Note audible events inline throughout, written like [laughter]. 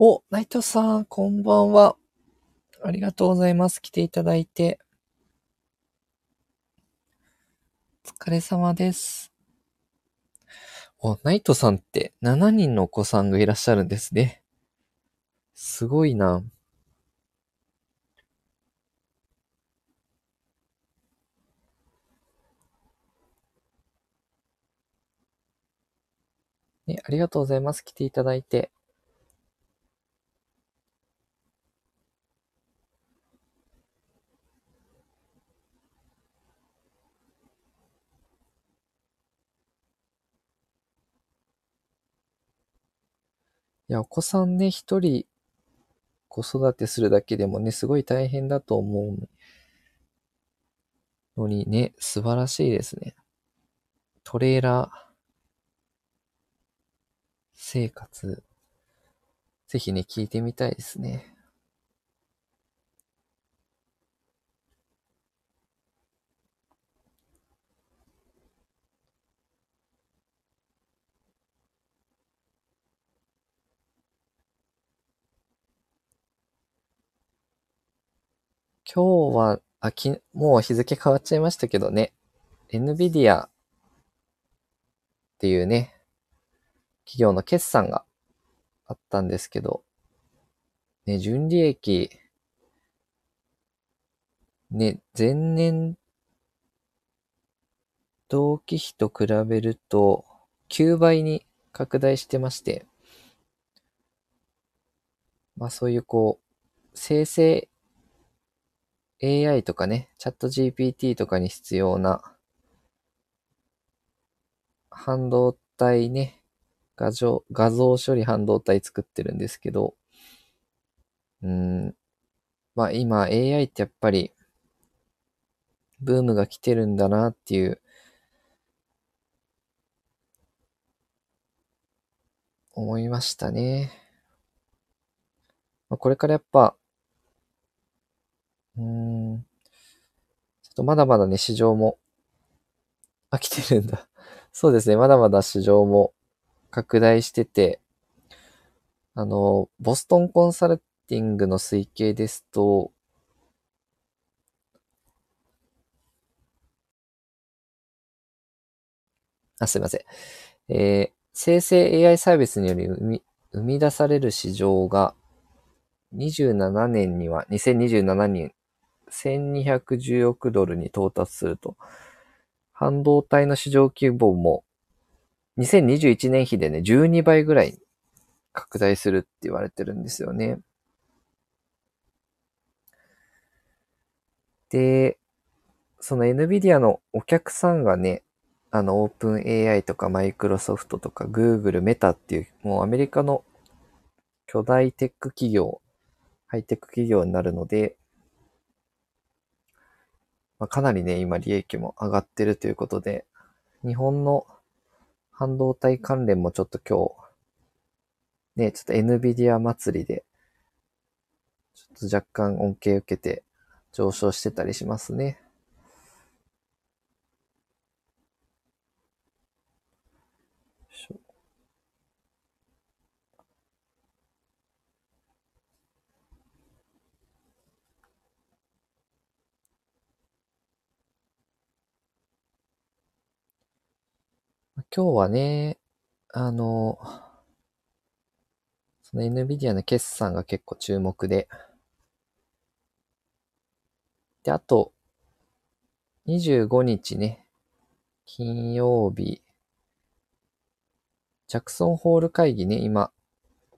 お、内藤さん、こんばんは。ありがとうございます。来ていただいて。お疲れ様です。お、ナイトさんって7人のお子さんがいらっしゃるんですね。すごいな。ね、ありがとうございます。来ていただいて。や、お子さんね、一人子育てするだけでもね、すごい大変だと思うのにね、素晴らしいですね。トレーラー生活、ぜひね、聞いてみたいですね。今日は、あ、き、もう日付変わっちゃいましたけどね、NVIDIA っていうね、企業の決算があったんですけど、ね、純利益、ね、前年同期比と比べると9倍に拡大してまして、まあそういうこう、生成 AI とかね、チャット GPT とかに必要な半導体ね、画像、画像処理半導体作ってるんですけど、うん、まあ今 AI ってやっぱりブームが来てるんだなっていう思いましたね。まあ、これからやっぱ、うん、ちょっとまだまだね、市場も、あ、来てるんだ。[laughs] そうですね、まだまだ市場も拡大してて、あの、ボストンコンサルティングの推計ですと、あ、すいません。えー生成 AI サービスにより生み生み出される市場が、27年には、2027年、1210億ドルに到達すると。半導体の市場規模も、2021年比でね、12倍ぐらい拡大するって言われてるんですよね。で、その NVIDIA のお客さんがね、あの、オープン AI とかマイクロソフトとか Google、メタっていう、もうアメリカの巨大テック企業、ハイテク企業になるので、まあ、かなりね、今利益も上がってるということで、日本の半導体関連もちょっと今日、ね、ちょっと NVIDIA 祭りで、ちょっと若干恩恵受けて上昇してたりしますね。今日はね、あの、その NVIDIA の決算が結構注目で、で、あと、25日ね、金曜日、ジャクソンホール会議ね、今、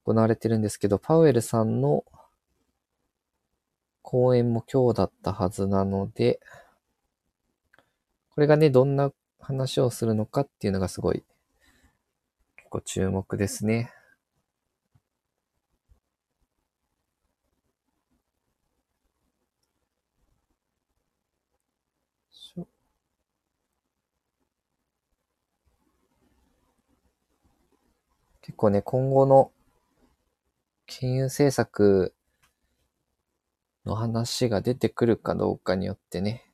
行われてるんですけど、パウエルさんの講演も今日だったはずなので、これがね、どんな話をするのかっていうのがすごい、結構注目ですね。結構ね、今後の金融政策の話が出てくるかどうかによってね、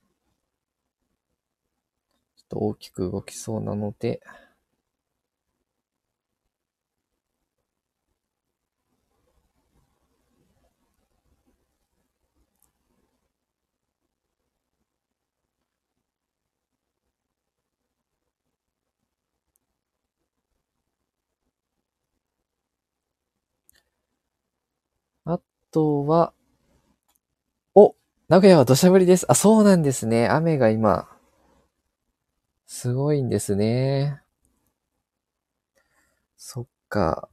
と大きく動きそうなので、あとは、お、名古屋は土砂降りです。あ、そうなんですね。雨が今、すごいんですね。そっか。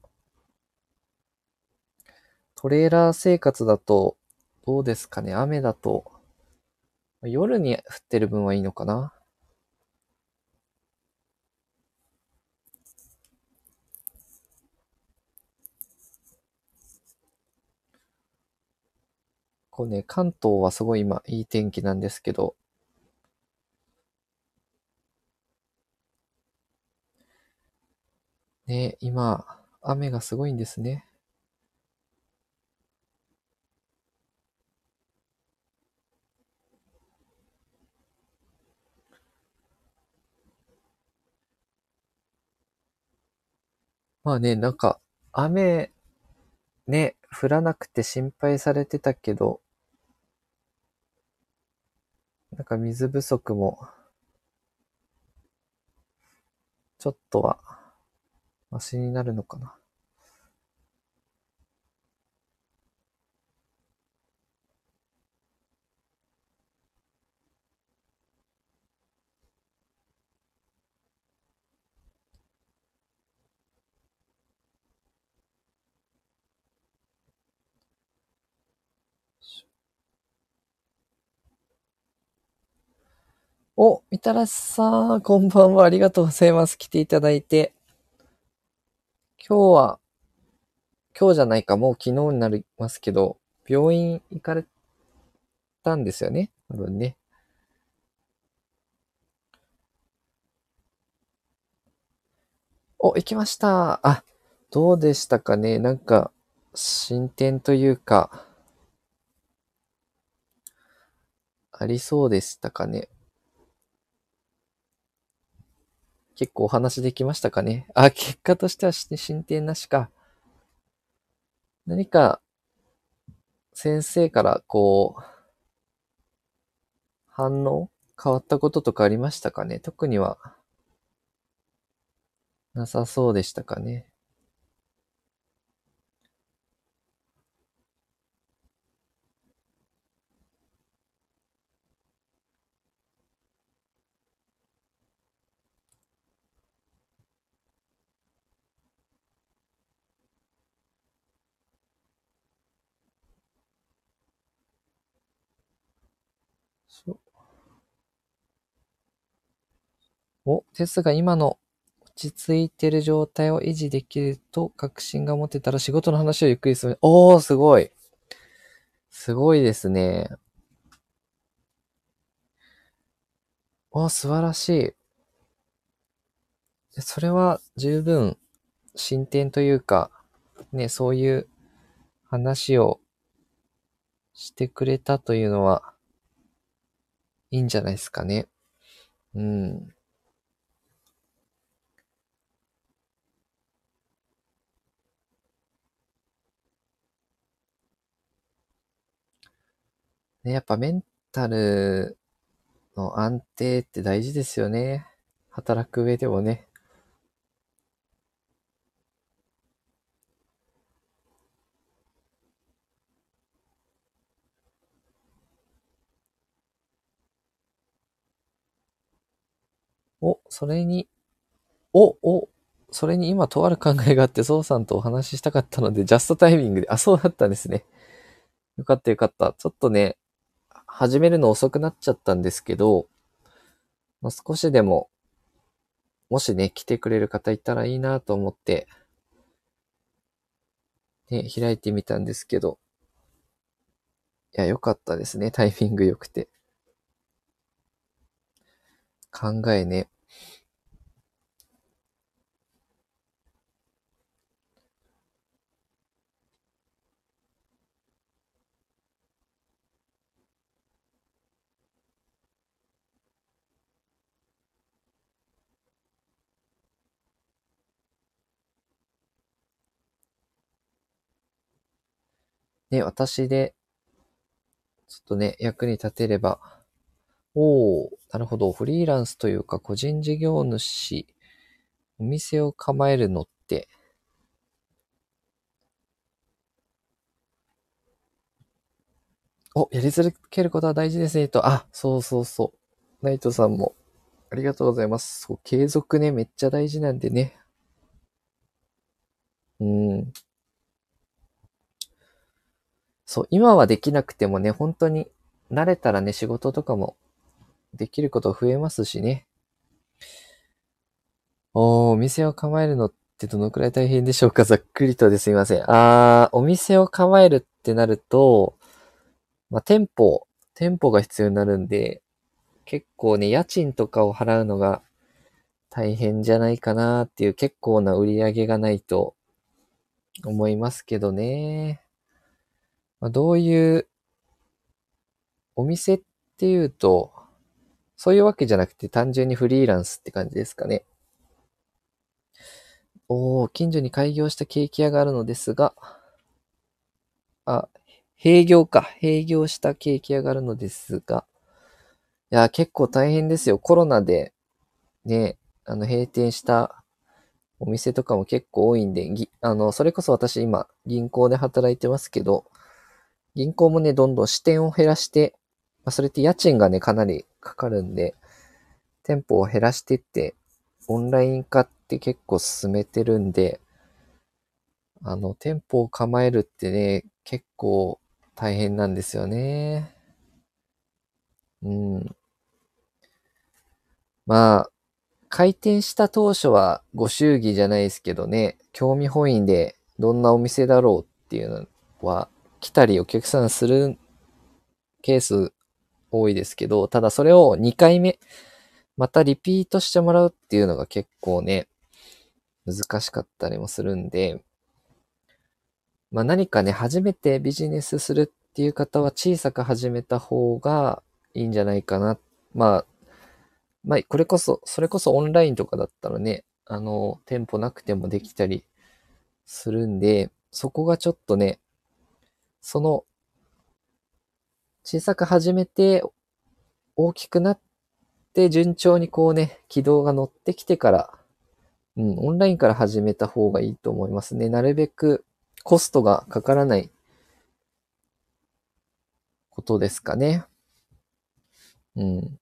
トレーラー生活だと、どうですかね。雨だと、夜に降ってる分はいいのかな。こうね、関東はすごい今いい天気なんですけど、ね、今、雨がすごいんですね。まあね、なんか、雨、ね、降らなくて心配されてたけど、なんか水不足も、ちょっとは、マシになるのかな。お、みたらしさん、こんばんは。ありがとうございます。来ていただいて。今日は、今日じゃないか、もう昨日になりますけど、病院行かれたんですよね。多分ね。お、行きました。あ、どうでしたかね。なんか、進展というか、ありそうでしたかね。結構お話できましたかね？あ、結果としては進展なしか。何か、先生からこう、反応変わったこととかありましたかね？特には、なさそうでしたかね？お、ですが今の落ち着いてる状態を維持できると確信が持てたら仕事の話をゆっくりする。おー、すごい。すごいですね。おー、素晴らしい。それは十分進展というか、ね、そういう話をしてくれたというのは、いいんじゃないですかね。うん。ね、やっぱメンタルの安定って大事ですよね。働く上でもね。お、それに、お、お、それに今とある考えがあって、ゾウさんとお話ししたかったので、ジャストタイミングで、あ、そうだったんですね。よかったよかった。ちょっとね、始めるの遅くなっちゃったんですけど、まあ、少しでも、もしね、来てくれる方いたらいいなと思って、ね、開いてみたんですけど、いや、良かったですね。タイミング良くて。考えね。ね、私で、ちょっとね、役に立てれば。おお、なるほど。フリーランスというか、個人事業主、お店を構えるのって、お、やり続けることは大事ですね、と。あ、そうそうそう。ナイトさんも、ありがとうございます。そう、継続ね、めっちゃ大事なんでね。うん。そう、今はできなくてもね、本当に慣れたらね、仕事とかもできること増えますしね。おー、お店を構えるのってどのくらい大変でしょうか？ざっくりとですいません。あー、お店を構えるってなると、まあ、店舗、店舗が必要になるんで、結構ね、家賃とかを払うのが大変じゃないかなっていう結構な売り上げがないと思いますけどね。まあ、どういうお店っていうと、そういうわけじゃなくて単純にフリーランスって感じですかね。おー、近所に開業したケーキ屋があるのですが、あ、閉業か。閉業したケーキ屋があるのですが、いや、結構大変ですよ。コロナで、ね、あの、閉店したお店とかも結構多いんで、ぎあの、それこそ私今、銀行で働いてますけど、銀行もね、どんどん支店を減らして、まあ、それって家賃がね、かなりかかるんで、店舗を減らしてって、オンライン化って結構進めてるんで、あの、店舗を構えるってね、結構大変なんですよね。うん。まあ、開店した当初はご祝儀じゃないですけどね、興味本位でどんなお店だろうっていうのは来たりお客さんするケース多いですけど、ただそれを2回目、またリピートしてもらうっていうのが結構ね、難しかったりもするんで、まあ何かね、初めてビジネスするっていう方は小さく始めた方がいいんじゃないかな。まあ、まあ、これこそ、それこそオンラインとかだったらね、あの、店舗なくてもできたりするんで、そこがちょっとね、その、小さく始めて、大きくなって、順調にこうね、軌道が乗ってきてから、うん、オンラインから始めた方がいいと思いますね。なるべくコストがかからないことですかね。うん。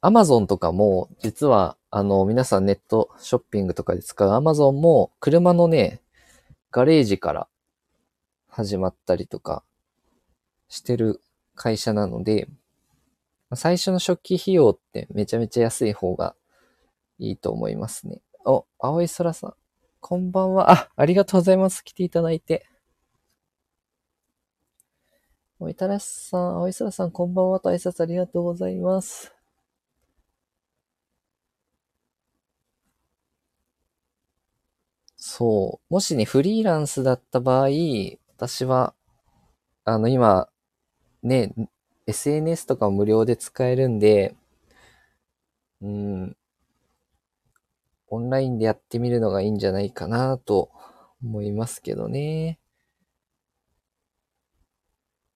アマゾンとかも、実は、あの、皆さんネットショッピングとかで使うアマゾンも、車のね、ガレージから始まったりとかしてる会社なので、最初の初期費用ってめちゃめちゃ安い方がいいと思いますね。お、青い空さん。こんばんは。あ、ありがとうございます。来ていただいて。おいたらしさん、青い空さん、こんばんはと挨拶ありがとうございます。そう。もしね、フリーランスだった場合、私は、あの、今、ね、SNS とか無料で使えるんで、うん、オンラインでやってみるのがいいんじゃないかなと思いますけどね。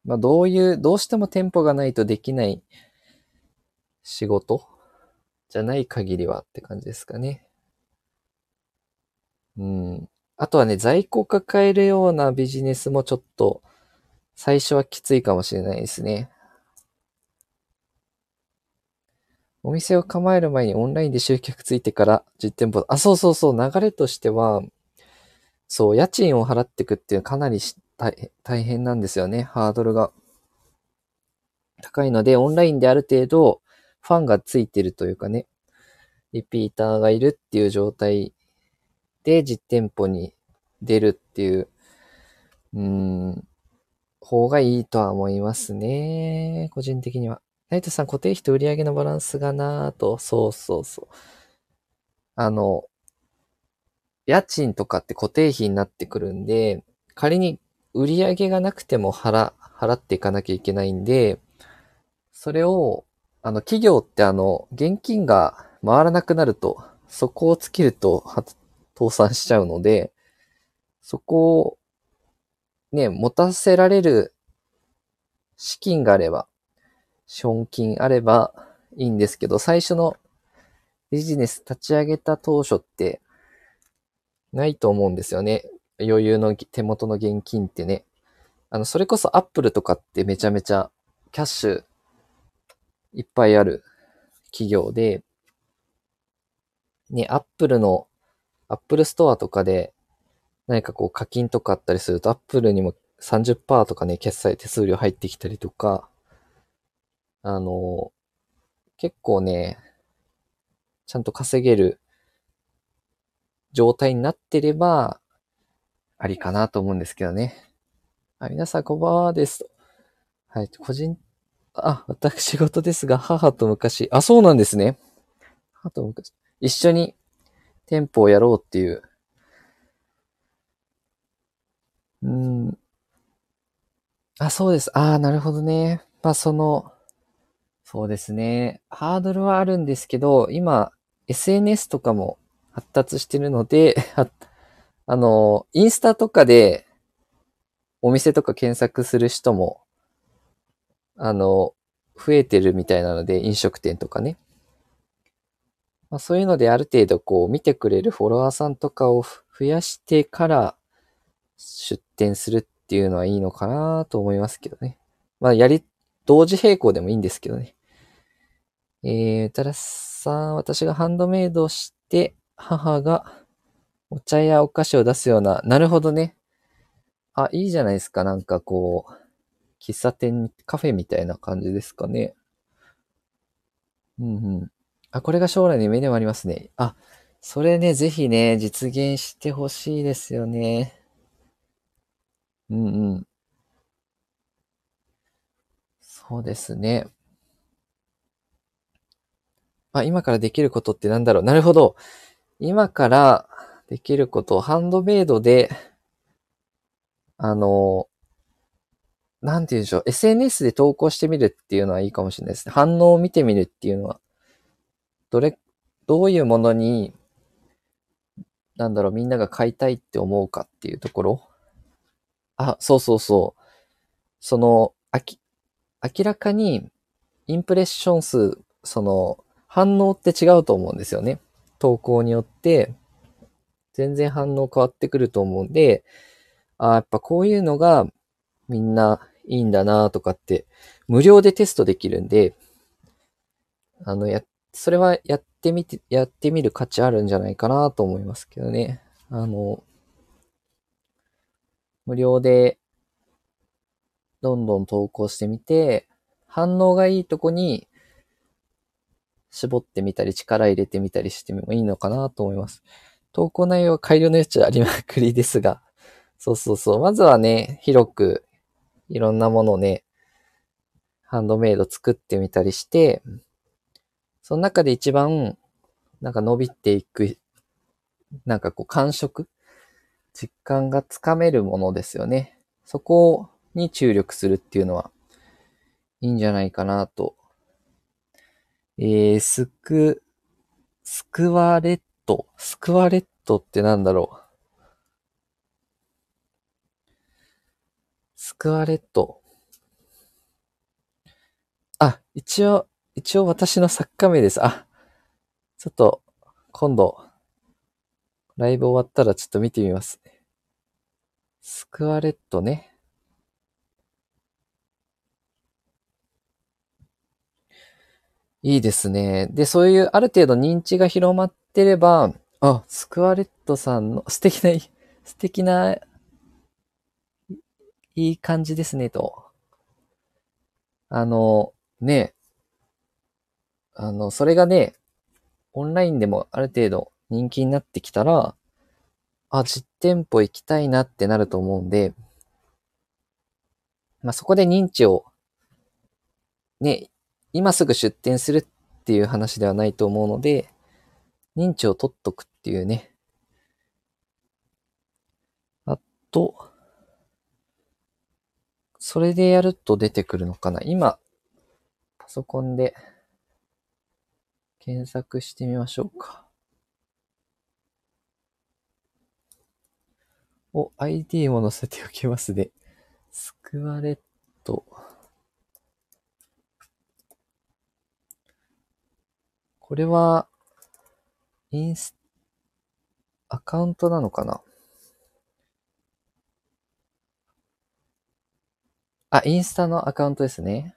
まあ、どういう、どうしても店舗がないとできない仕事じゃない限りはって感じですかね。うん。あとはね、在庫抱えるようなビジネスもちょっと最初はきついかもしれないですね。お店を構える前にオンラインで集客ついてから実店舗、あ、そうそうそう、流れとしては、そう、家賃を払っていくっていうかなり大変なんですよね、ハードルが。高いので、オンラインである程度、ファンがついてるというかね、リピーターがいるっていう状態で実店舗に出るっていう、うん、方がいいとは思いますね。個人的には。ナイトさん、固定費と売上のバランスがなぁと、そうそうそう。あの、家賃とかって固定費になってくるんで、仮に売上がなくても払、払っていかなきゃいけないんで、それを、あの、企業ってあの、現金が回らなくなると、そこをつけると、倒産しちゃうので、そこを、ね、持たせられる資金があれば、資本金あればいいんですけど、最初のビジネス立ち上げた当初ってないと思うんですよね。余裕の手元の現金ってね。あの、それこそ Apple とかってめちゃめちゃキャッシュいっぱいある企業で、ね、Apple の、Apple Store とかで何かこう課金とかあったりすると Apple にも30%とかね、決済手数料入ってきたりとか、あの、結構ね、ちゃんと稼げる状態になってれば、ありかなと思うんですけどね。あ、皆さんこんばんはです。はい、個人、あ、私事ですが、母と昔、あ、そうなんですね。母と昔、一緒に店舗をやろうっていう。うん。あ、そうです。ああ、なるほどね。まあ、その、そうですね。ハードルはあるんですけど、今、SNS とかも発達してるので、[laughs] あの、インスタとかでお店とか検索する人も、あの、増えてるみたいなので、飲食店とかね。まあ、そういうのである程度こう見てくれるフォロワーさんとかを増やしてから出店するっていうのはいいのかなと思いますけどね。まあやり、同時並行でもいいんですけどね。えー、たらさん、私がハンドメイドして、母がお茶やお菓子を出すような、なるほどね。あ、いいじゃないですか。なんかこう、喫茶店、カフェみたいな感じですかね。うんうん。あ、これが将来の夢でもありますね。あ、それね、ぜひね、実現してほしいですよね。うんうん。そうですね。あ、今からできることってなんだろう。なるほど。今からできること、ハンドメイドで、あの、なんて言うんでしょう。SNS で投稿してみるっていうのはいいかもしれないですね。反応を見てみるっていうのは、どれ、どういうものに、なんだろう、みんなが買いたいって思うかっていうところ？あ、そうそうそう。その、あき、明らかに、インプレッション数、その、反応って違うと思うんですよね。投稿によって、全然反応変わってくると思うんで、あやっぱこういうのがみんないいんだなとかって、無料でテストできるんで、あの、や、それはやってみて、やってみる価値あるんじゃないかなと思いますけどね。あの、無料でどんどん投稿してみて、反応がいいとこに絞ってみたり力入れてみたりしてもいいのかなと思います。投稿内容は改良の余地ありまくりですが、そうそうそう。まずはね、広くいろんなものをね、ハンドメイド作ってみたりして、その中で一番、なんか伸びていく、なんかこう感触実感がつかめるものですよね。そこに注力するっていうのは、いいんじゃないかなと。えー、スク、スクワレット。スクワレットってなんだろう。スクワレット。あ、一応、一応私の作家名です。あ、ちょっと、今度、ライブ終わったらちょっと見てみます。スクワレットね。いいですね。で、そういうある程度認知が広まってれば、あ、スクワレットさんの素敵な、素敵な、いい感じですね、と。あの、ね、あの、それがね、オンラインでもある程度人気になってきたら、あ、実店舗行きたいなってなると思うんで、まあ、そこで認知を、ね、今すぐ出店するっていう話ではないと思うので、認知を取っとくっていうね。あと、それでやると出てくるのかな今、パソコンで検索してみましょうか。お、ID も載せておきますね。スクワレット。これは、インス、アカウントなのかな？あ、インスタのアカウントですね。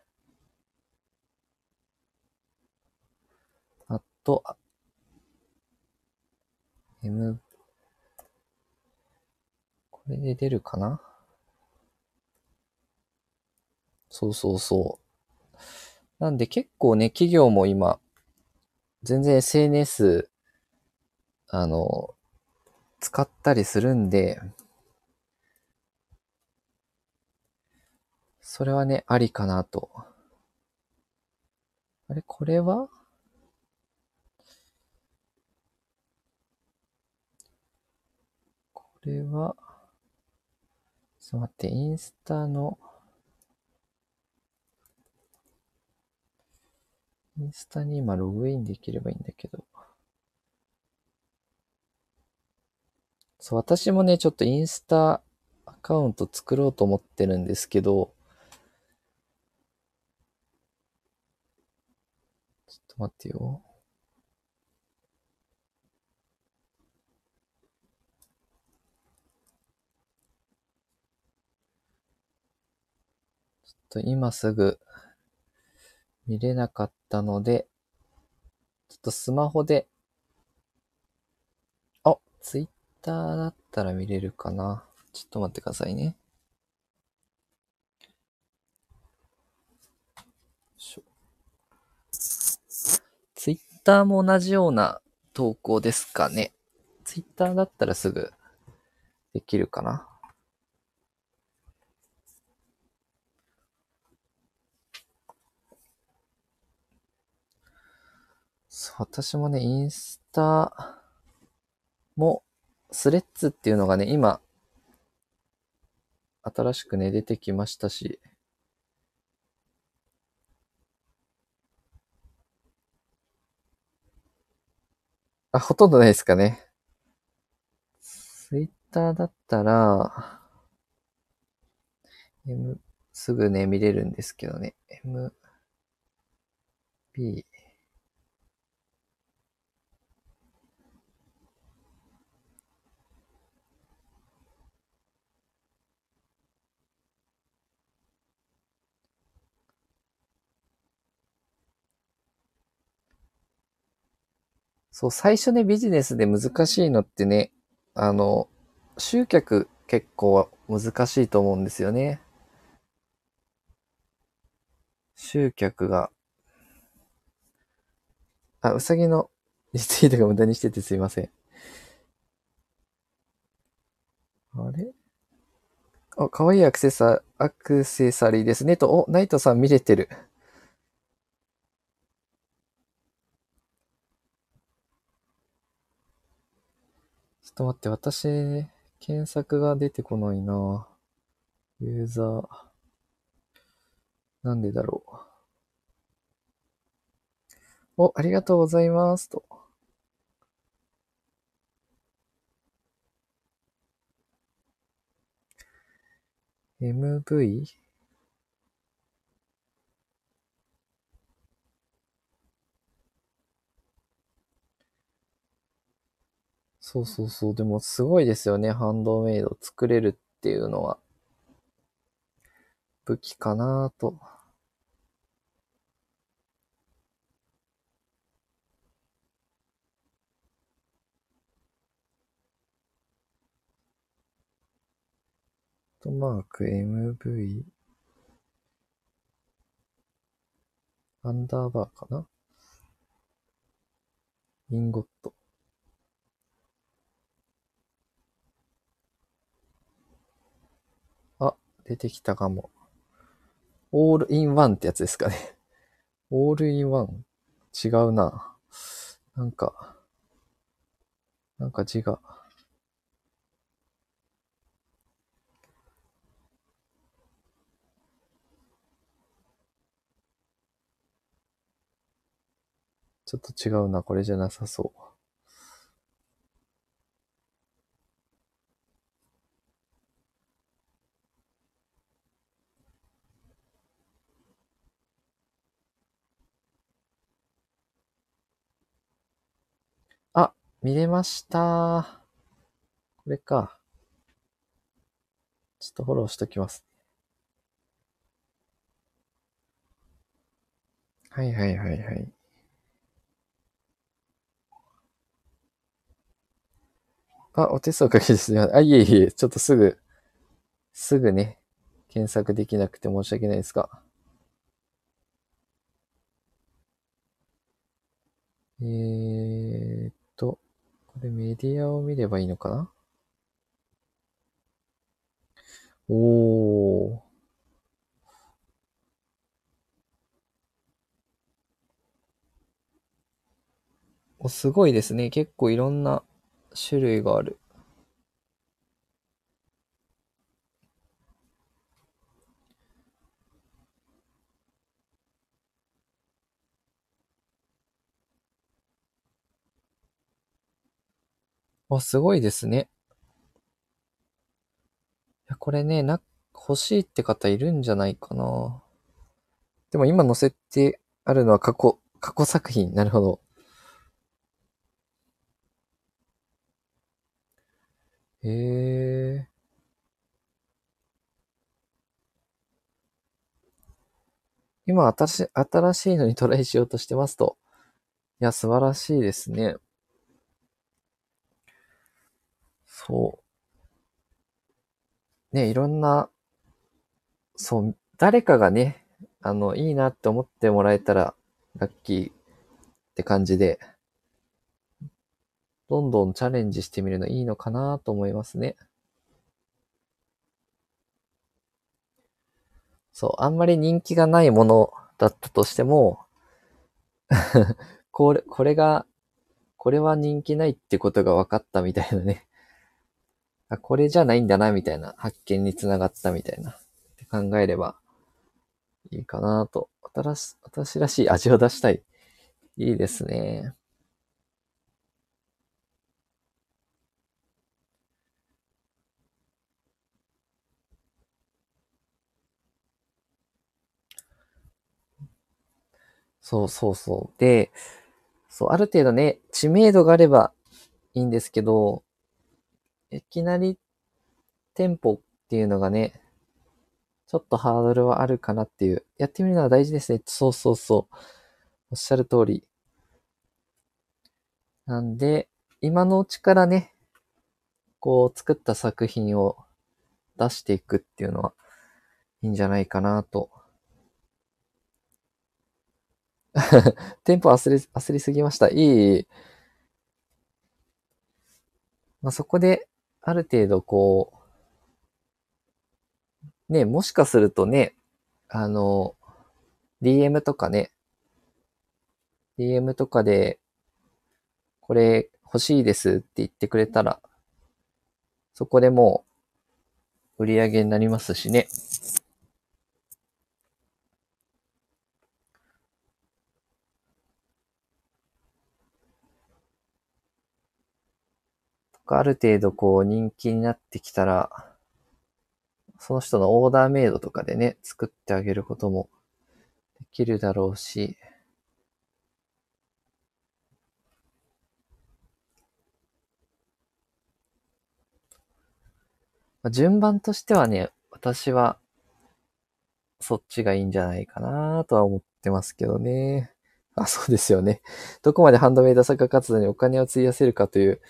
あと、M、これで出るかな？そうそうそう。なんで結構ね、企業も今、全然 SNS、あの、使ったりするんで、それはね、ありかなと。あれ、これはここれは、ちょっと待って、インスタの、インスタに今ログインできればいいんだけど。そう、私もね、ちょっとインスタアカウント作ろうと思ってるんですけど、ちょっと待ってよ。と今すぐ見れなかったので、ちょっとスマホで、あ、ツイッターだったら見れるかな。ちょっと待ってくださいね。ツイッターも同じような投稿ですかね。ツイッターだったらすぐできるかな。私もね、インスタも、スレッズっていうのがね、今、新しくね、出てきましたし、あ、ほとんどないですかね。ツイッターだったら、M、すぐね、見れるんですけどね。M、B、そう、最初ね、ビジネスで難しいのってね、あの、集客結構難しいと思うんですよね。集客が。あ、うさぎのリツイートが無駄にしててすいません。あれ？あ、かわいいアクセサ、アクセサリーですね。と、お、ナイトさん見れてる。ょっと待って、私、検索が出てこないな。ユーザー。なんでだろう。お、ありがとうございます。と。MV? そうそうそう。でもすごいですよね。ハンドメイド作れるっていうのは。武器かなと。とマーク MV アンダーバーかな？インゴット。あ、出てきたかも。オールインワンってやつですかね。オールインワン違うな。なんか、なんか字が。ちょっと違うな。これじゃなさそう。見れました。これか。ちょっとフォローしときます。はいはいはいはい。あ、お手数おかけですみません。あ、いえいえ、ちょっとすぐ、すぐね、検索できなくて申し訳ないですか。えーれメディアを見ればいいのかな？おー。お、すごいですね。結構いろんな種類がある。あ、すごいですね。いや、これね、な、欲しいって方いるんじゃないかな。でも今載せてあるのは過去、過去作品。なるほど。へえ。今新し、新しいのにトライしようとしてますと。いや、素晴らしいですね。そう。ね、いろんな、そう、誰かがね、あの、いいなって思ってもらえたら、ラッキーって感じで、どんどんチャレンジしてみるのいいのかなと思いますね。そう、あんまり人気がないものだったとしても、[laughs] これ、これが、これは人気ないってことが分かったみたいなね。あ、これじゃないんだな、みたいな。発見につながったみたいな。って考えればいいかなと。新し、私らしい味を出したい。いいですね。そうそうそう。で、そう、ある程度ね、知名度があればいいんですけど、いきなり店舗っていうのがね、ちょっとハードルはあるかなっていう。やってみるのは大事ですね。そうそうそう。おっしゃる通り。なんで、今のうちからね、こう作った作品を出していくっていうのはいいんじゃないかなと。[laughs] テンポ焦り、焦りすぎました。いい、いい。まあ、そこで、ある程度こう、ね、もしかするとね、あの、DM とかね、DM とかで、これ欲しいですって言ってくれたら、そこでもう売り上げになりますしね。ある程度こう人気になってきたら、その人のオーダーメイドとかでね、作ってあげることもできるだろうし、順番としてはね、私はそっちがいいんじゃないかなとは思ってますけどね。あ、そうですよね。どこまでハンドメイド作家活動にお金を費やせるかという、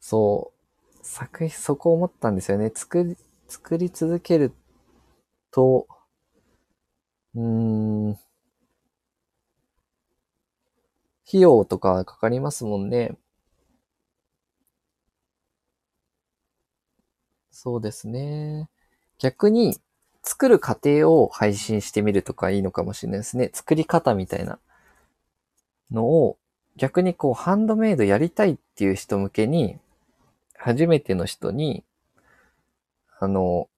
そう、作品、そこ思ったんですよね。作り、作り続けると、うーん、費用とかかかりますもんね。そうですね。逆に、作る過程を配信してみるとかいいのかもしれないですね。作り方みたいなのを、逆にこう、ハンドメイドやりたいっていう人向けに、初めての人に、あの、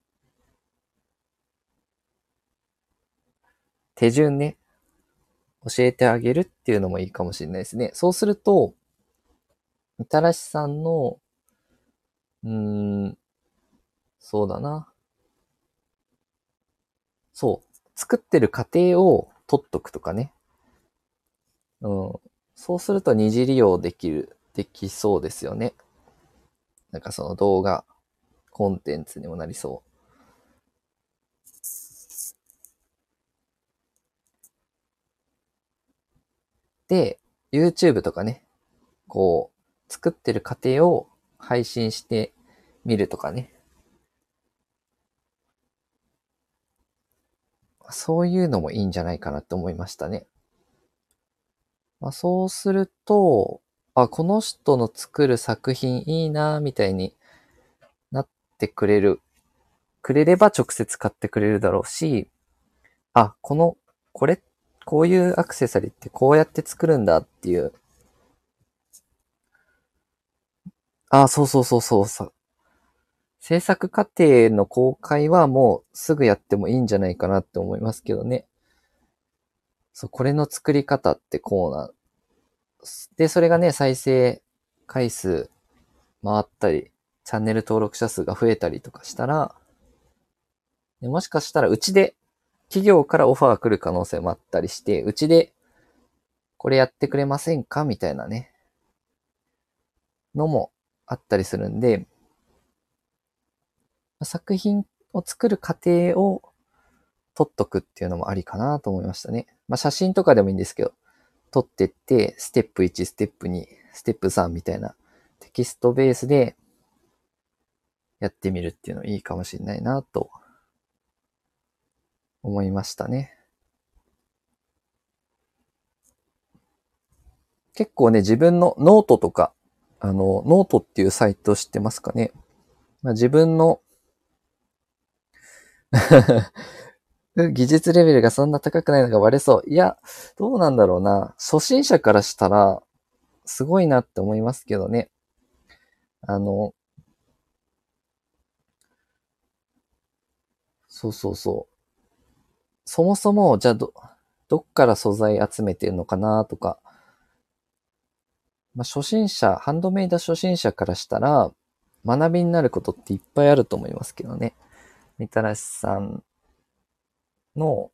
手順ね、教えてあげるっていうのもいいかもしれないですね。そうすると、みたらしさんの、うーん、そうだな。そう。作ってる過程を取っとくとかね。うん。そうすると二次利用できる、できそうですよね。なんかその動画、コンテンツにもなりそう。で、YouTube とかね、こう、作ってる過程を配信してみるとかね。そういうのもいいんじゃないかなって思いましたね。まあ、そうすると、あ、この人の作る作品いいな、みたいになってくれる、くれれば直接買ってくれるだろうし、あ、この、これ、こういうアクセサリーってこうやって作るんだっていう。あ、そうそうそうそうさ。制作過程の公開はもうすぐやってもいいんじゃないかなって思いますけどね。そう、これの作り方ってこうな。で、それがね、再生回数回ったり、チャンネル登録者数が増えたりとかしたら、もしかしたらうちで企業からオファーが来る可能性もあったりして、うちでこれやってくれませんか？みたいなね、のもあったりするんで、作品を作る過程を撮っとくっていうのもありかなと思いましたね。まあ写真とかでもいいんですけど、撮ってって、ステップ1、ステップ2、ステップ3みたいなテキストベースでやってみるっていうのいいかもしれないなと思いましたね。結構ね、自分のノートとか、あの、ノートっていうサイト知ってますかね？まあ、自分の [laughs] 技術レベルがそんな高くないのがバレそう。いや、どうなんだろうな。初心者からしたら、すごいなって思いますけどね。あの、そうそうそう。そもそも、じゃあど、どっから素材集めてるのかなとか、まあ、初心者、ハンドメイド初心者からしたら、学びになることっていっぱいあると思いますけどね。みたらしさんの、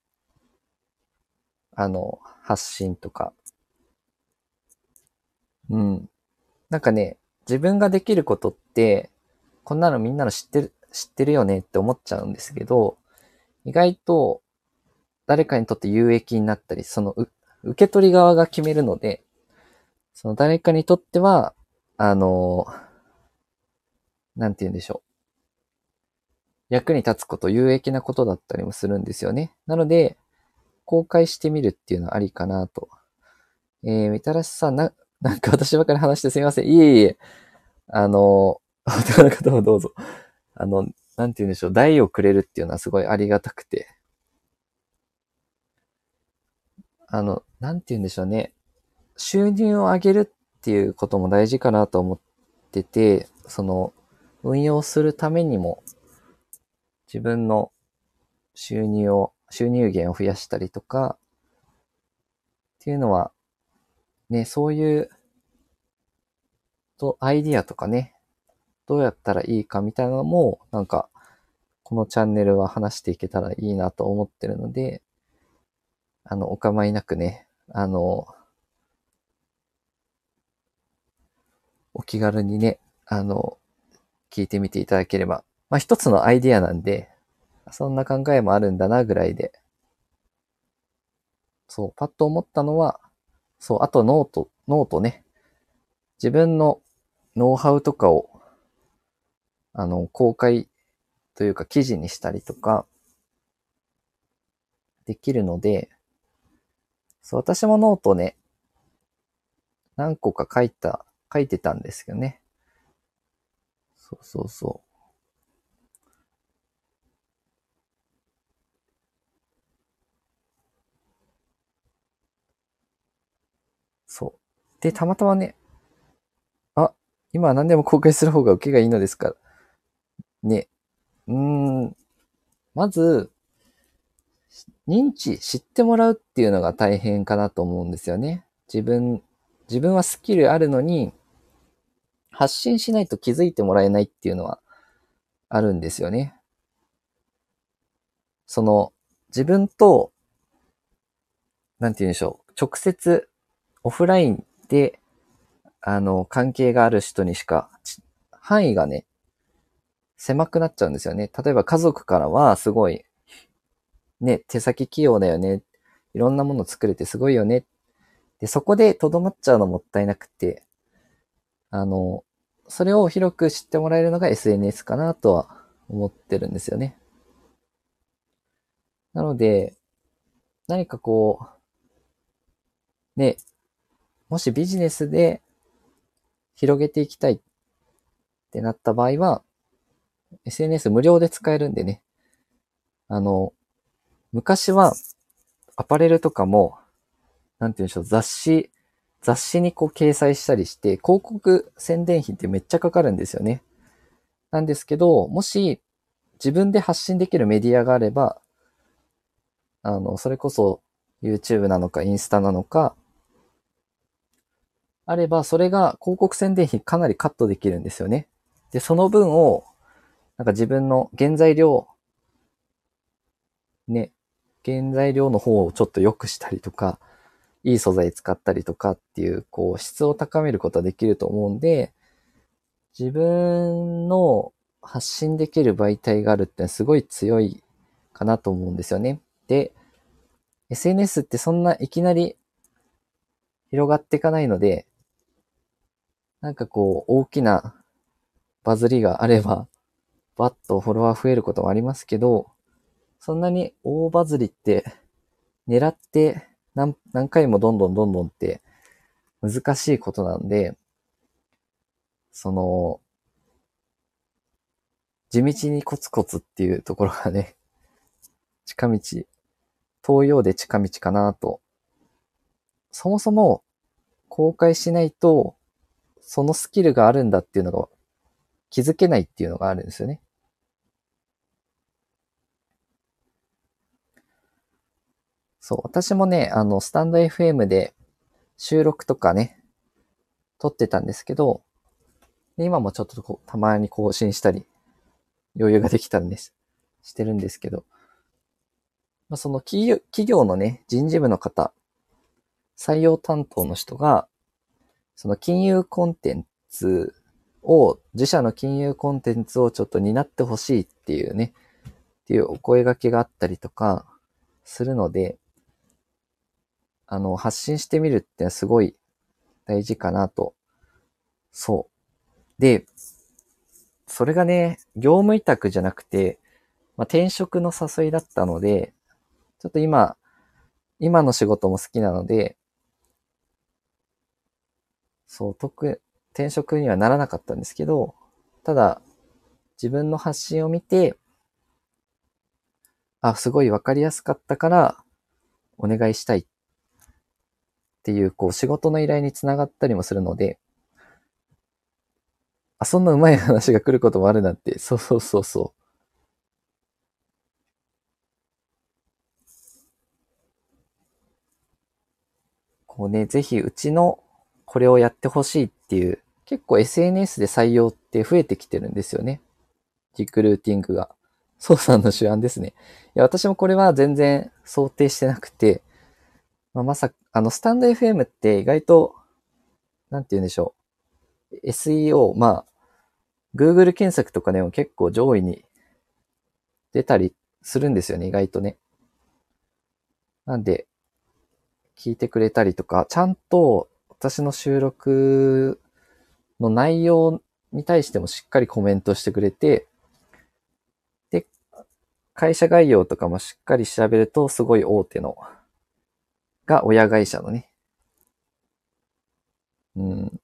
あの、発信とか。うん。なんかね、自分ができることって、こんなのみんなの知ってる、知ってるよねって思っちゃうんですけど、意外と誰かにとって有益になったり、その受け取り側が決めるので、その誰かにとっては、あの、なんて言うんでしょう。役に立つこと、有益なことだったりもするんですよね。なので、公開してみるっていうのはありかなと。えー、みたらしさん、な、[laughs] なんか私ばかり話してすみません。いえいえ。あの、[laughs] 他の方もどうぞ。あの、なんて言うんでしょう。台をくれるっていうのはすごいありがたくて。あの、なんて言うんでしょうね。収入を上げるっていうことも大事かなと思ってて、その、運用するためにも、自分の収入を、収入源を増やしたりとか、っていうのは、ね、そういう、と、アイディアとかね、どうやったらいいかみたいなのも、なんか、このチャンネルは話していけたらいいなと思ってるので、あの、お構いなくね、あの、お気軽にね、あの、聞いてみていただければ。まあ、一つのアイディアなんで、そんな考えもあるんだな、ぐらいで。そう、パッと思ったのは、そう、あと note、note ね。自分のノウハウとかを、あの、公開というか記事にしたりとか、できるので、そう、私もノートね、何個か書いた、書いてたんですけどね。そうそう。そう。で、たまたまね、あ、今は何でも公開する方が受けがいいのですから。ね。うーん。まず、認知、知ってもらうっていうのが大変かなと思うんですよね。自分、自分はスキルあるのに、発信しないと気づいてもらえないっていうのはあるんですよね。その、自分と、なんて言うんでしょう、直接、オフラインで、あの、関係がある人にしか、範囲がね、狭くなっちゃうんですよね。例えば家族からはすごいね、手先器用だよね。いろんなもの作れてすごいよね。で、そこで留まっちゃうのもったいなくて、あの、それを広く知ってもらえるのが SNS かなとは思ってるんですよね。なので、何かこう、ね、もしビジネスで広げていきたいってなった場合は、SNS 無料で使えるんでね。あの、昔はアパレルとかも、なんて言うんでしょう、雑誌、雑誌にこう掲載したりして、広告宣伝費ってめっちゃかかるんですよね。なんですけど、もし自分で発信できるメディアがあれば、あの、それこそ YouTube なのかインスタなのか、あれば、それが広告宣伝費かなりカットできるんですよね。で、その分を、なんか自分の原材料、ね、原材料の方をちょっと良くしたりとか、いい素材使ったりとかっていう、こう、質を高めることはできると思うんで、自分の発信できる媒体があるってすごい強いかなと思うんですよね。で、SNS ってそんないきなり広がっていかないので、なんかこう、大きなバズりがあれば、バッとフォロワー増えることもありますけど、そんなに大バズりって狙って何何回もどんどんどんどんって難しいことなんで、その、地道にコツコツっていうところがね、近道、遠いようで近道かなと。そもそも公開しないと、そのスキルがあるんだっていうのが気づけないっていうのがあるんですよね。そう、私もね、あの、スタンド FM で収録とかね、撮ってたんですけど、今もちょっとこうたまに更新したり、余裕ができたんです。してるんですけど、まあ、その企業企業のね、人事部の方、採用担当の人が、その金融コンテンツを、自社の金融コンテンツをちょっと担ってほしいっていうね、っていうお声掛けがあったりとかするので、あの、発信してみるってすごい大事かなと。そう。で、それがね、業務委託じゃなくて、まあ、転職の誘いだったので、ちょっと今、今の仕事も好きなので、そう、特、転職にはならなかったんですけど、ただ、自分の発信を見て、あ、すごいわかりやすかったから、お願いしたいっていう、こう、仕事の依頼につながったりもするので、あ、そんな上手い話が来ることもあるなんて、そうそうそうそう。こうね、ぜひうちのこれをやってほしいっていう、結構 SNS で採用って増えてきてるんですよね。リクルーティングが。そうさんの主案ですね。いや、私もこれは全然想定してなくて、まあ、まさ、あの、スタンド FM って意外と、なんて言うんでしょう。SEO、まあ、Google 検索とかでも結構上位に出たりするんですよね、意外とね。なんで、聞いてくれたりとか、ちゃんと私の収録の内容に対してもしっかりコメントしてくれて、で、会社概要とかもしっかり調べると、すごい大手のが親会社のね。うん。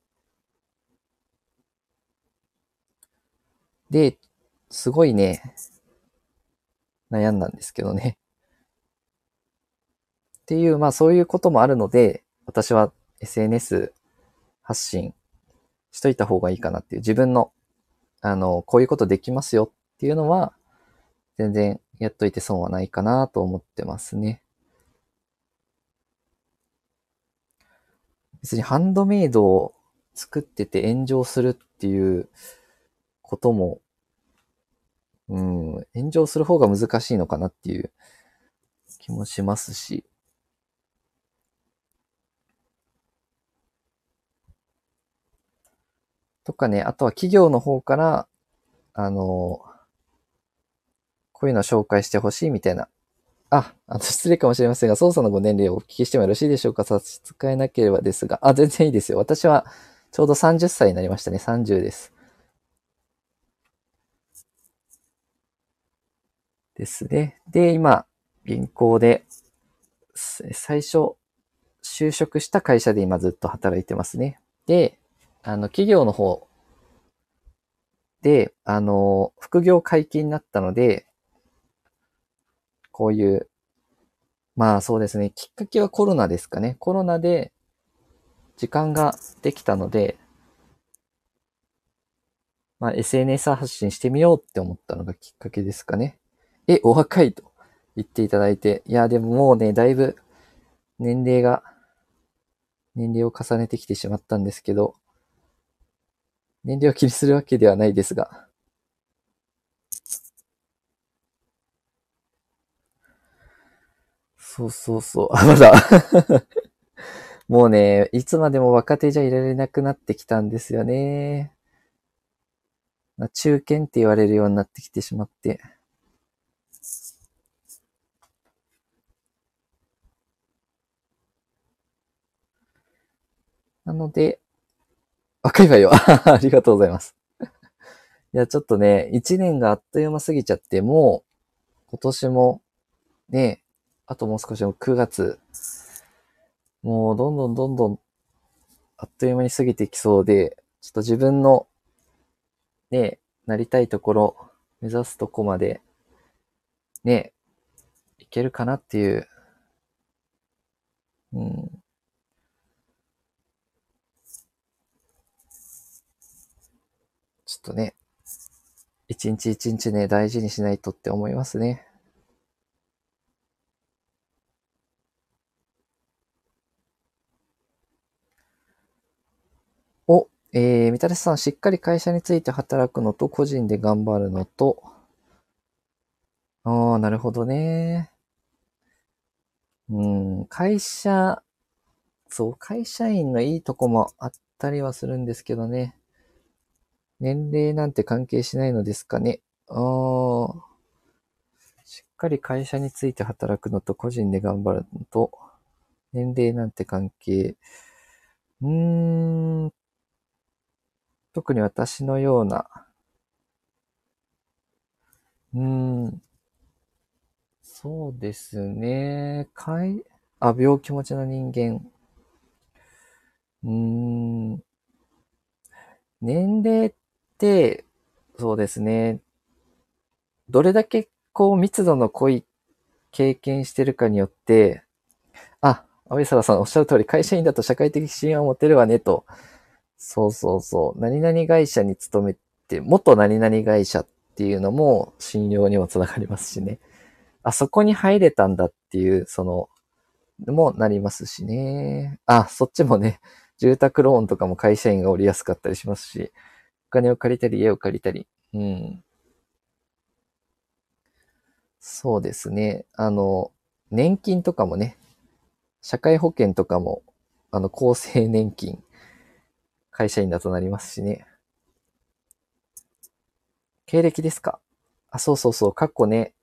で、すごいね、悩んだんですけどね。っていう、まあそういうこともあるので、私は SNS 発信しといた方がいいかなっていう、自分の、あの、こういうことできますよっていうのは、全然やっといて損はないかなと思ってますね。別にハンドメイドを作ってて炎上するっていうことも、うん、炎上する方が難しいのかなっていう気もしますし。とかね、あとは企業の方から、あの、こういうのを紹介してほしいみたいな、あ、あの、失礼かもしれませんが、操作のご年齢をお聞きしてもよろしいでしょうか？差し支えなければですが。あ、全然いいですよ。私はちょうど30歳になりましたね。30です。ですね。で、今、銀行で、最初、就職した会社で今ずっと働いてますね。で、あの、企業の方で、あの、副業解禁になったので、こういう、まあそうですね、きっかけはコロナですかね。コロナで時間ができたので、まあ SNS 発信してみようって思ったのがきっかけですかね。え、お若いと言っていただいて、いや、でももうね、だいぶ年齢が、年齢を重ねてきてしまったんですけど、年齢を気にするわけではないですが、そうそうそう。あ、[laughs] まだ [laughs] もうね、いつまでも若手じゃいられなくなってきたんですよね。まあ、中堅って言われるようになってきてしまって。なので、若いわよ。[laughs] ありがとうございます。いや、ちょっとね、一年があっという間過ぎちゃって、もう、今年も、ね、あともう少しの9月、もうどんどんどんどんあっという間に過ぎていきそうで、ちょっと自分のね、なりたいところ、目指すとこまで、ね、いけるかなっていう、うん。ちょっとね、一日一日ね、大事にしないとって思いますね。お、えー、みたらしさん、しっかり会社について働くのと、個人で頑張るのと、ああ、なるほどね。うん、会社、そう、会社員のいいとこもあったりはするんですけどね。年齢なんて関係しないのですかね。ああ、しっかり会社について働くのと、個人で頑張るのと、年齢なんて関係。うーん、特に私のような、うーん、そうですね。かい、あ、病気持ちの人間。うーん、年齢って、そうですね。どれだけこう密度の濃い経験してるかによって、あ、安倍沢さんおっしゃる通り、会社員だと社会的信用を持てるわね、とそうそうそう。何々会社に勤めて、元何々会社っていうのも信用にもつながりますしね。あそこに入れたんだっていう、その、もなりますしね。あ、そっちもね、住宅ローンとかも会社員が降りやすかったりしますし、金を借りたり、家を借りたり。うん。そうですね。あの、年金とかもね、社会保険とかも、あの、厚生年金会社員だとなりますしね。経歴ですか？あ、そうそうそう、過去ね、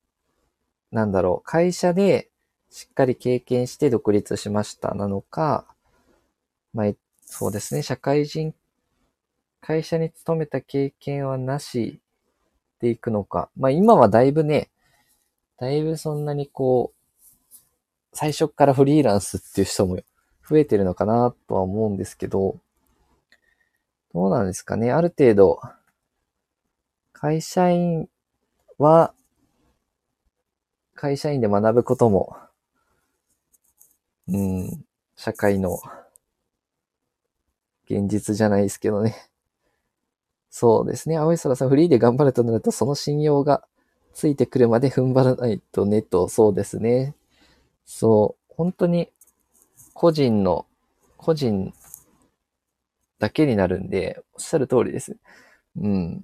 なんだろう、会社でしっかり経験して独立しましたなのか、まあ、そうですね、社会人、会社に勤めた経験はなしでいくのか。まあ今はだいぶね、だいぶそんなにこう、最初からフリーランスっていう人も増えてるのかなとは思うんですけど、どうなんですかね。ある程度、会社員は、会社員で学ぶことも、うん、社会の現実じゃないですけどね。そうですね。青い空さん、フリーで頑張るとなると、その信用がついてくるまで踏ん張らないとねと、そうですね。そう、本当に、個人の、個人だけになるんで、おっしゃる通りです。うん。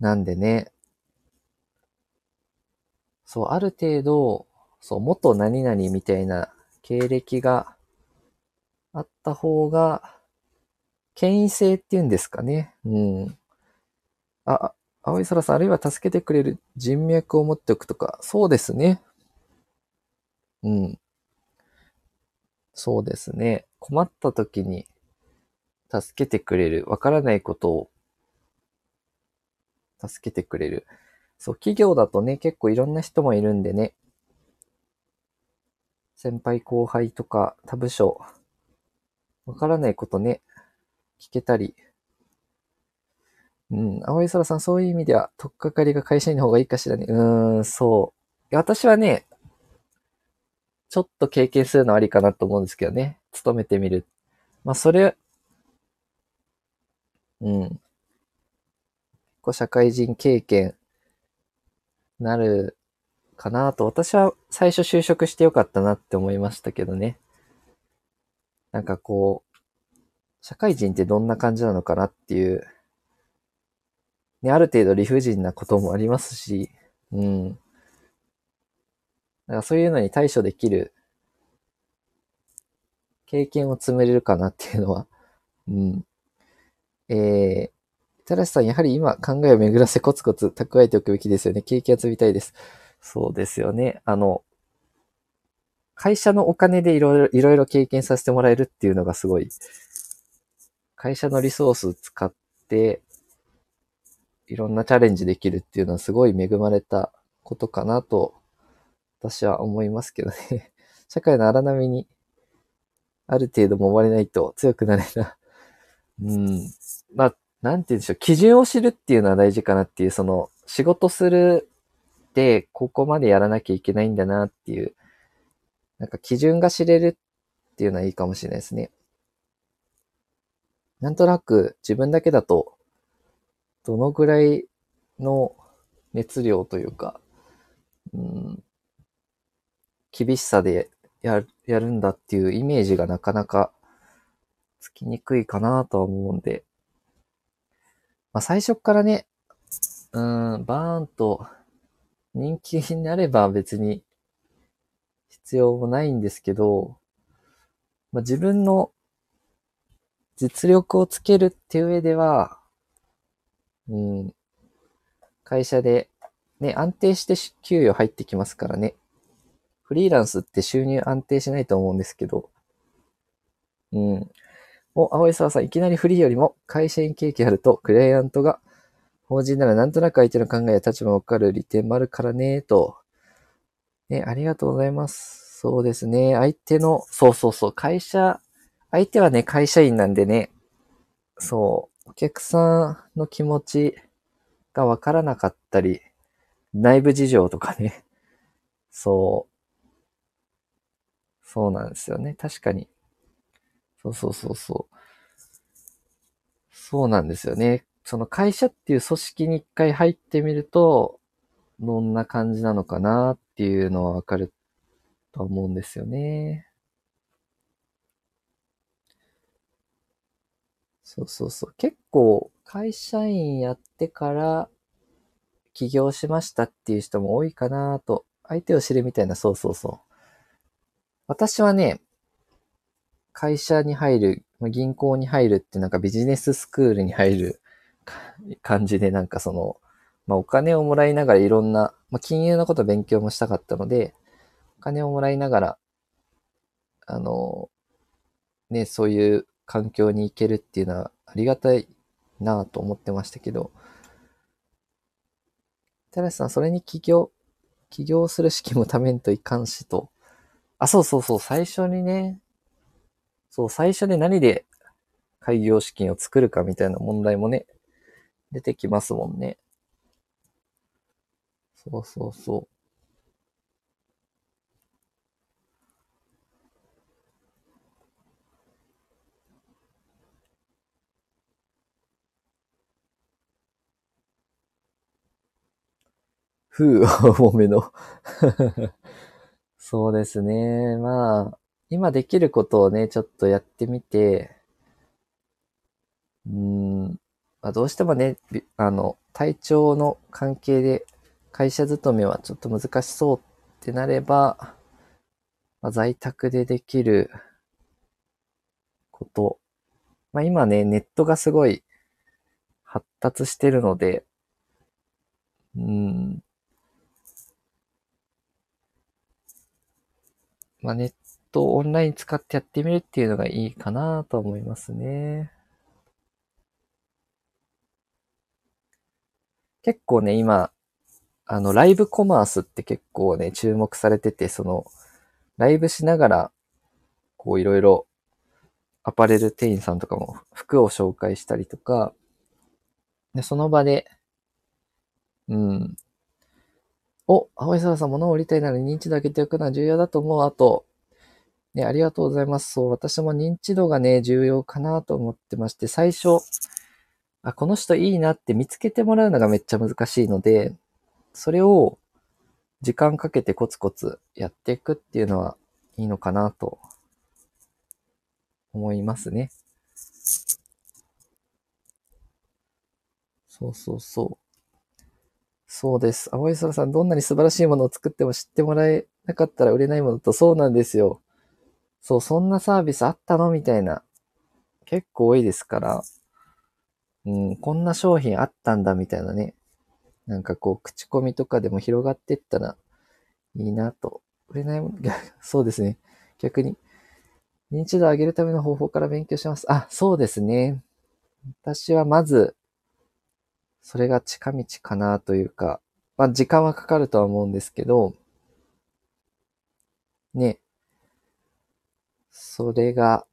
なんでね、そう、ある程度、そう、元何々みたいな経歴があった方が、権威性っていうんですかね。うん。あ、青い空さん、あるいは助けてくれる人脈を持っておくとか、そうですね。うん。そうですね。困った時に助けてくれる。わからないことを助けてくれる。そう、企業だとね、結構いろんな人もいるんでね。先輩後輩とか他部署、わからないことね、聞けたり。うん、青い空さん、そういう意味では、とっかかりが会社員の方がいいかしらね。うーん、そう。私はね、ちょっと経験するのありかなと思うんですけどね。勤めてみる。まあ、それ、うん。こう社会人経験なるかなと、私は最初就職してよかったなって思いましたけどね。なんかこう、社会人ってどんな感じなのかなっていう、ね、ある程度理不尽なこともありますし、うん。だからそういうのに対処できる経験を積めれるかなっていうのは、うん。えー、たらしさん、やはり今考えを巡らせコツコツ蓄えておくべきですよね。経験を積みたいです。そうですよね。あの、会社のお金でいろいろ、いろいろ経験させてもらえるっていうのがすごい、会社のリソース使って、いろんなチャレンジできるっていうのはすごい恵まれたことかなと、私は思いますけどね。[laughs] 社会の荒波に、ある程度もまれないと強くなれな。うん。まあ、なんて言うんでしょう、基準を知るっていうのは大事かなっていう、その、仕事するって、ここまでやらなきゃいけないんだなっていう、なんか基準が知れるっていうのはいいかもしれないですね。なんとなく自分だけだと、どのぐらいの熱量というか、うん、厳しさでややるんだっていうイメージがなかなかつきにくいかなとは思うんで、まあ、最初からね、うん、バーンと人気になれば別に必要もないんですけど、まあ、自分の実力をつけるっていう上では、うん、会社でね、安定して給与入ってきますからね。フリーランスって収入安定しないと思うんですけど、うん。お、青い沢さん、いきなりフリーよりも会社員経験あると、クライアントが法人ならなんとなく相手の考えや立場がわかる利点もあるからね、と。ね、ありがとうございます。そうですね。相手の、そうそうそう、会社、相手はね、会社員なんでね、そう、お客さんの気持ちがわからなかったり、内部事情とかね、そう、そうなんですよね。確かに。そうそうそうそう。そうなんですよね。その会社っていう組織に一回入ってみると、どんな感じなのかなっていうのはわかると思うんですよね。そうそうそう。結構会社員やってから起業しましたっていう人も多いかなと。相手を知るみたいな、そうそうそう。私はね、会社に入る、銀行に入るってなんかビジネススクールに入る感じでなんかその、まあお金をもらいながらいろんな、まあ金融のこと勉強もしたかったので、お金をもらいながら、あの、ね、そういう環境に行けるっていうのはありがたいなと思ってましたけど、寺橋さん、それに起業、起業する資金もためんといかんしと。あ、そうそうそう、最初にね、そう、最初で何で開業資金を作るかみたいな問題もね、出てきますもんね。そうそうそう。ふう、重めのそうですね。まあ、今できることをね、ちょっとやってみて、うん、まあ、どうしてもね、あの、体調の関係で会社勤めはちょっと難しそうってなれば、まあ、在宅でできること。まあ、今ね、ネットがすごい発達してるので、うん。まあ、ネットオンライン使ってやってみるっていうのがいいかなと思いますね。結構ね、今、あの、ライブコマースって結構ね、注目されてて、その、ライブしながら、こういろいろ、アパレル店員さんとかも服を紹介したりとか、で、その場で、うん。お、青井沢さん、物を売りたいなら認知度上げておくのは重要だと思う。あと、ね、ありがとうございます。そう、私も認知度がね、重要かなと思ってまして、最初、あ、この人いいなって見つけてもらうのがめっちゃ難しいので、それを時間かけてコツコツやっていくっていうのはいいのかなと思いますね。そうそうそう。そうです。青い空さん、どんなに素晴らしいものを作っても知ってもらえなかったら売れないものとそうなんですよ。そう、そんなサービスあったのみたいな。結構多いですから。うん、こんな商品あったんだみたいなね。なんかこう、口コミとかでも広がってったらいいなと。売れないもの、[laughs] そうですね。逆に、認知度を上げるための方法から勉強します。あ、そうですね。私はまず、それが近道かなというか、まあ時間はかかるとは思うんですけど、ね。それが、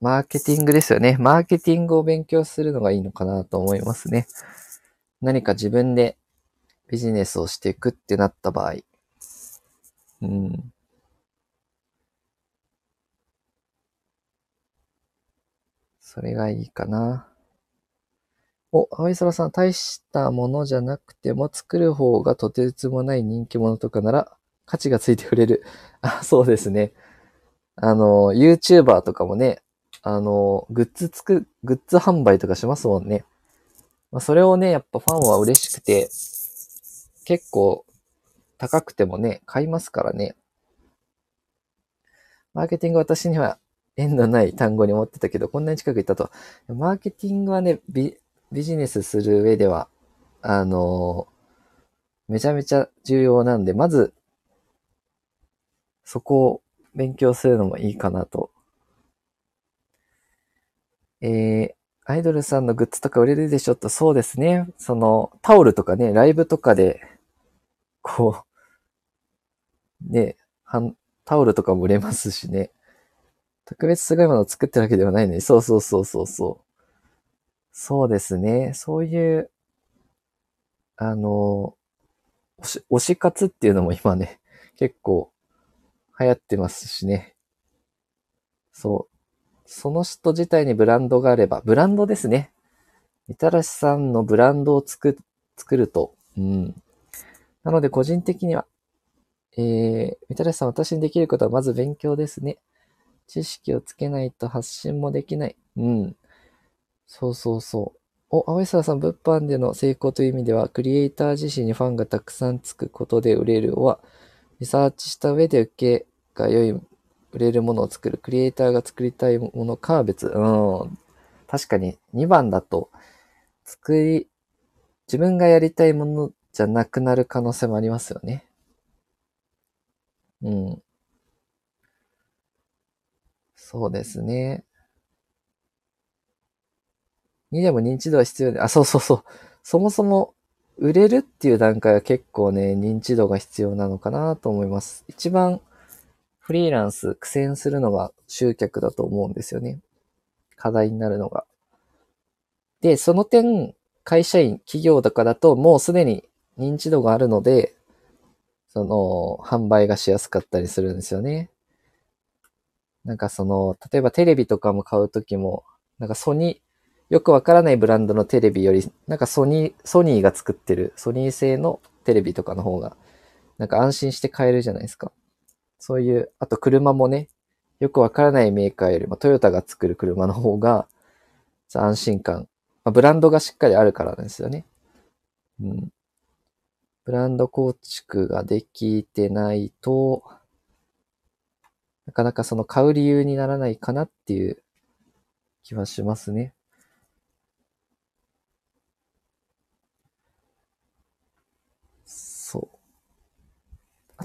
マーケティングですよね。マーケティングを勉強するのがいいのかなと思いますね。何か自分でビジネスをしていくってなった場合。うん。それがいいかな。お、青空さん、大したものじゃなくても作る方がとてつもない人気者とかなら価値がついてくれる。[laughs] あ、そうですね。あの、YouTuber とかもね、あの、グッズつく、グッズ販売とかしますもんね。まあ、それをね、やっぱファンは嬉しくて、結構高くてもね、買いますからね。マーケティング私には縁のない単語に思ってたけど、こんなに近く行ったと。マーケティングはね、ビジネスする上では、あのめちゃめちゃ重要なんで、まず、そこを勉強するのもいいかなと。えー、アイドルさんのグッズとか売れるでしょと、そうですね。その、タオルとかね、ライブとかで、こう、ね、はんタオルとかも売れますしね。特別すごいものを作ってるわけではないのに、そうそうそうそうそう。そうですね。そういう、あの、推し、推し活っていうのも今ね、[laughs] 結構流行ってますしね。そう。その人自体にブランドがあれば、ブランドですね。みたらしさんのブランドを作、作ると。うん。なので個人的には、えー、みたらしさん私にできることはまず勉強ですね。知識をつけないと発信もできない。うん。そうそうそう。お、青井沢さん、物販での成功という意味では、クリエイター自身にファンがたくさんつくことで売れるは、リサーチした上で受けが良い、売れるものを作る、クリエイターが作りたいものかは別。うん。確かに、2番だと、作り、自分がやりたいものじゃなくなる可能性もありますよね。うん。そうですね。にでも認知度は必要で、あ、そうそうそう。そもそも売れるっていう段階は結構ね、認知度が必要なのかなと思います。一番フリーランス苦戦するのが集客だと思うんですよね。課題になるのが。で、その点、会社員、企業とかだともうすでに認知度があるので、その、販売がしやすかったりするんですよね。なんかその、例えばテレビとかも買うときも、なんかソニー、よくわからないブランドのテレビより、なんかソニー、ソニーが作ってる、ソニー製のテレビとかの方が、なんか安心して買えるじゃないですか。そういう、あと車もね、よくわからないメーカーよりもトヨタが作る車の方が、安心感、まあ、ブランドがしっかりあるからなんですよね。うん。ブランド構築ができてないと、なかなかその買う理由にならないかなっていう気はしますね。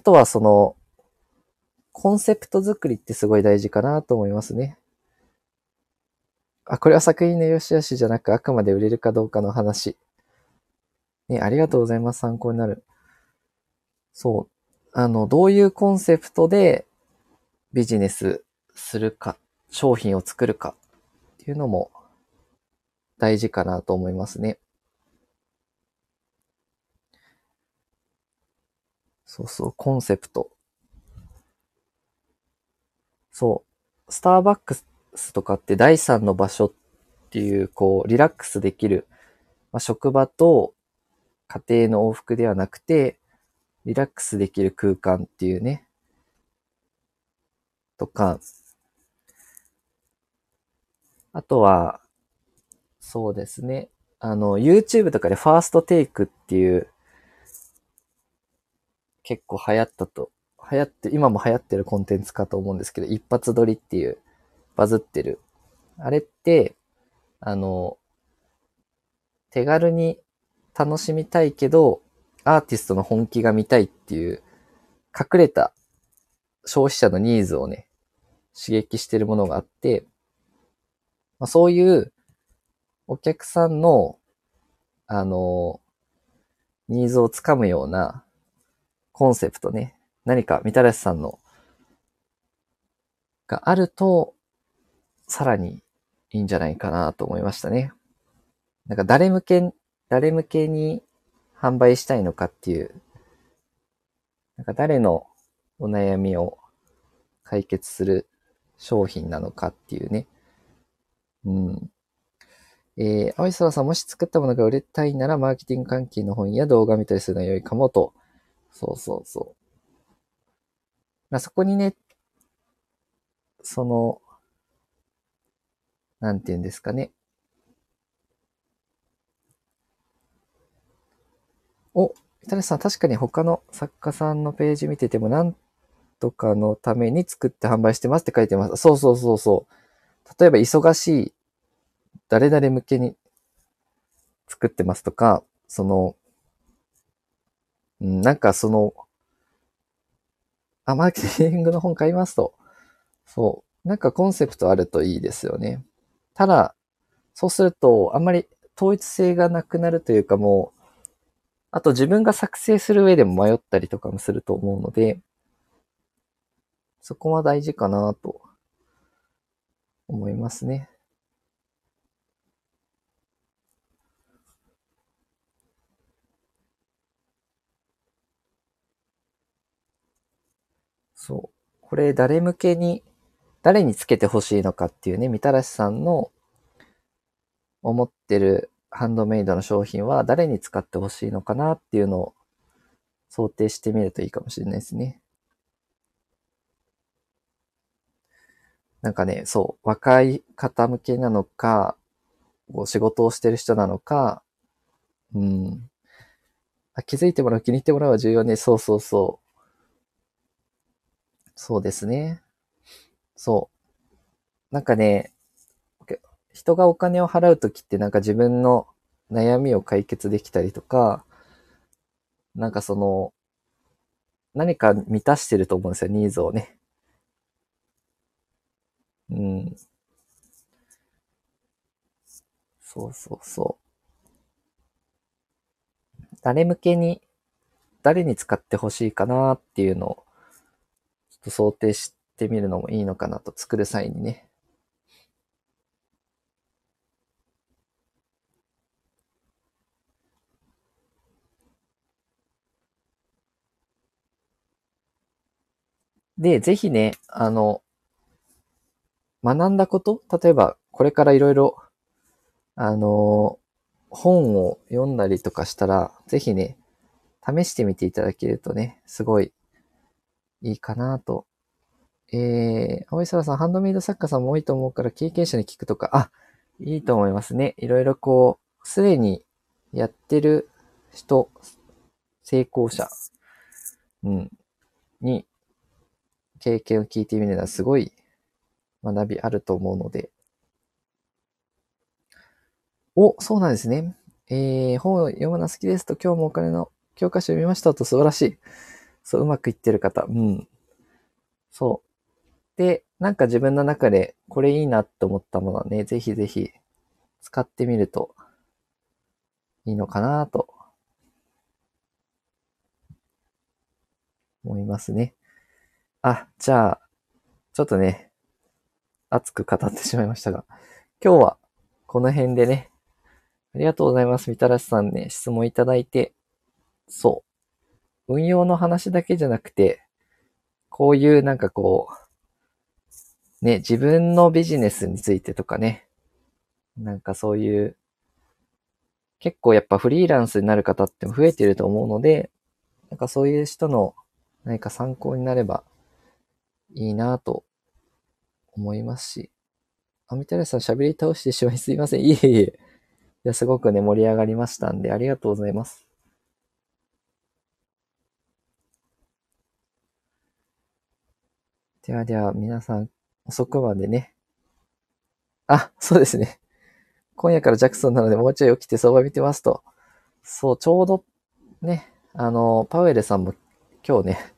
とはその、コンセプト作りってすごい大事かなと思いますね。あ、これは作品の良し悪しじゃなく、あくまで売れるかどうかの話。ね、ありがとうございます。参考になる。そう。あの、どういうコンセプトでビジネスするか、商品を作るかっていうのも大事かなと思いますね。そうそう、コンセプト。そう。スターバックスとかって第三の場所っていう、こう、リラックスできる、まあ、職場と家庭の往復ではなくて、リラックスできる空間っていうね。とか、あとは、そうですね。あの、YouTube とかでファーストテイクっていう結構流行ったと、流行って、今も流行ってるコンテンツかと思うんですけど、一発撮りっていうバズってる。あれって、あの、手軽に楽しみたいけど、アーティストの本気が見たいっていう、隠れた消費者のニーズをね、刺激してるものがあって、まあ、そういうお客さんの、あの、ニーズをつかむようなコンセプトね、何かみたらしさんのがあると、さらにいいんじゃないかなと思いましたね。なんか誰向け、誰向けに販売したいのかっていう、なんか誰のお悩みを解決する商品なのかっていうね。うん。えー、青い空さんもし作ったものが売れたいなら、マーケティング関係の本や動画見たりするのが良いかもとそうそうそう。まあ、そこにね、その、なんて言うんですかね。お、伊谷さん、確かに他の作家さんのページ見てても、なんとかのために作って販売してますって書いてます。そうそうそうそう。例えば、忙しい、誰々向けに作ってますとか、その、うん、なんかその、あ、マーケティングの本買いますと。そう。なんかコンセプトあるといいですよね。ただ、そうすると、あんまり統一性がなくなるというかもう、あと自分が作成する上でも迷ったりとかもすると思うので、そこは大事かなと思いますね。そう。これ誰向けに、誰につけてほしいのかっていうね、みたらしさんの思ってるハンドメイドの商品は誰に使ってほしいのかなっていうのを想定してみるといいかもしれないですね。なんかね、そう、若い方向けなのか、こう仕事をしてる人なのか、うん。あ気づいてもらう、気に入ってもらうは重要ね。そうそうそう。そうですね。そう。なんかね、人がお金を払うときってなんか自分の悩みを解決できたりとか、なんかその、何か満たしてると思うんですよ、ニーズをね。うん。そうそうそう。誰向けに、誰に使ってほしいかなっていうのをと想定してみるのもいいのかなと、作る際にね。で、ぜひね、あの、学んだこと例えば、これからいろいろ、あの、本を読んだりとかしたら、ぜひね、試してみていただけるとね、すごいいいかなと。えー、青い空さん、ハンドメイド作家さんも多いと思うから経験者に聞くとか、あ、いいと思いますね。いろいろこう、すでにやってる人、成功者、うん、に経験を聞いてみるのはすごい学びあると思うので。お、そうなんですね。えー、本を読むの好きですと今日もお金の教科書を読みましたと素晴らしい。そう、うまくいってる方。うん。そう。で、なんか自分の中でこれいいなって思ったものはね、ぜひぜひ使ってみるといいのかなと思いますね。あ、じゃあ、ちょっとね、熱く語ってしまいましたが、今日はこの辺でね、ありがとうございます。みたらしさんね、質問いただいて、そう。運用の話だけじゃなくて、こういうなんかこう、ね、自分のビジネスについてとかね、なんかそういう、結構やっぱフリーランスになる方って増えてると思うので、なんかそういう人の何か参考になればいいなと思いますし、あ、みたらしさん喋り倒してしまいすいません。いえいえ。いや、すごくね、盛り上がりましたんで、ありがとうございます。ではでは、皆さん、遅くまでね。あ、そうですね。今夜からジャクソンなので、もうちょい起きて相場見てますと。そう、ちょうど、ね、あの、パウエルさんも今日ね、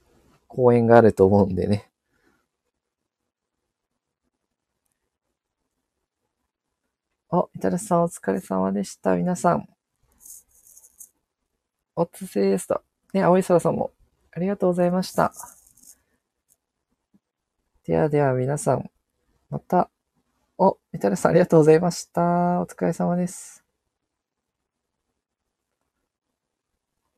講演があると思うんでね。お、イタルさんお疲れ様でした。皆さん。おつせーすと。ね、青い空さんもありがとうございました。ではでは皆さん、また、お、みたらさんありがとうございました。お疲れ様です。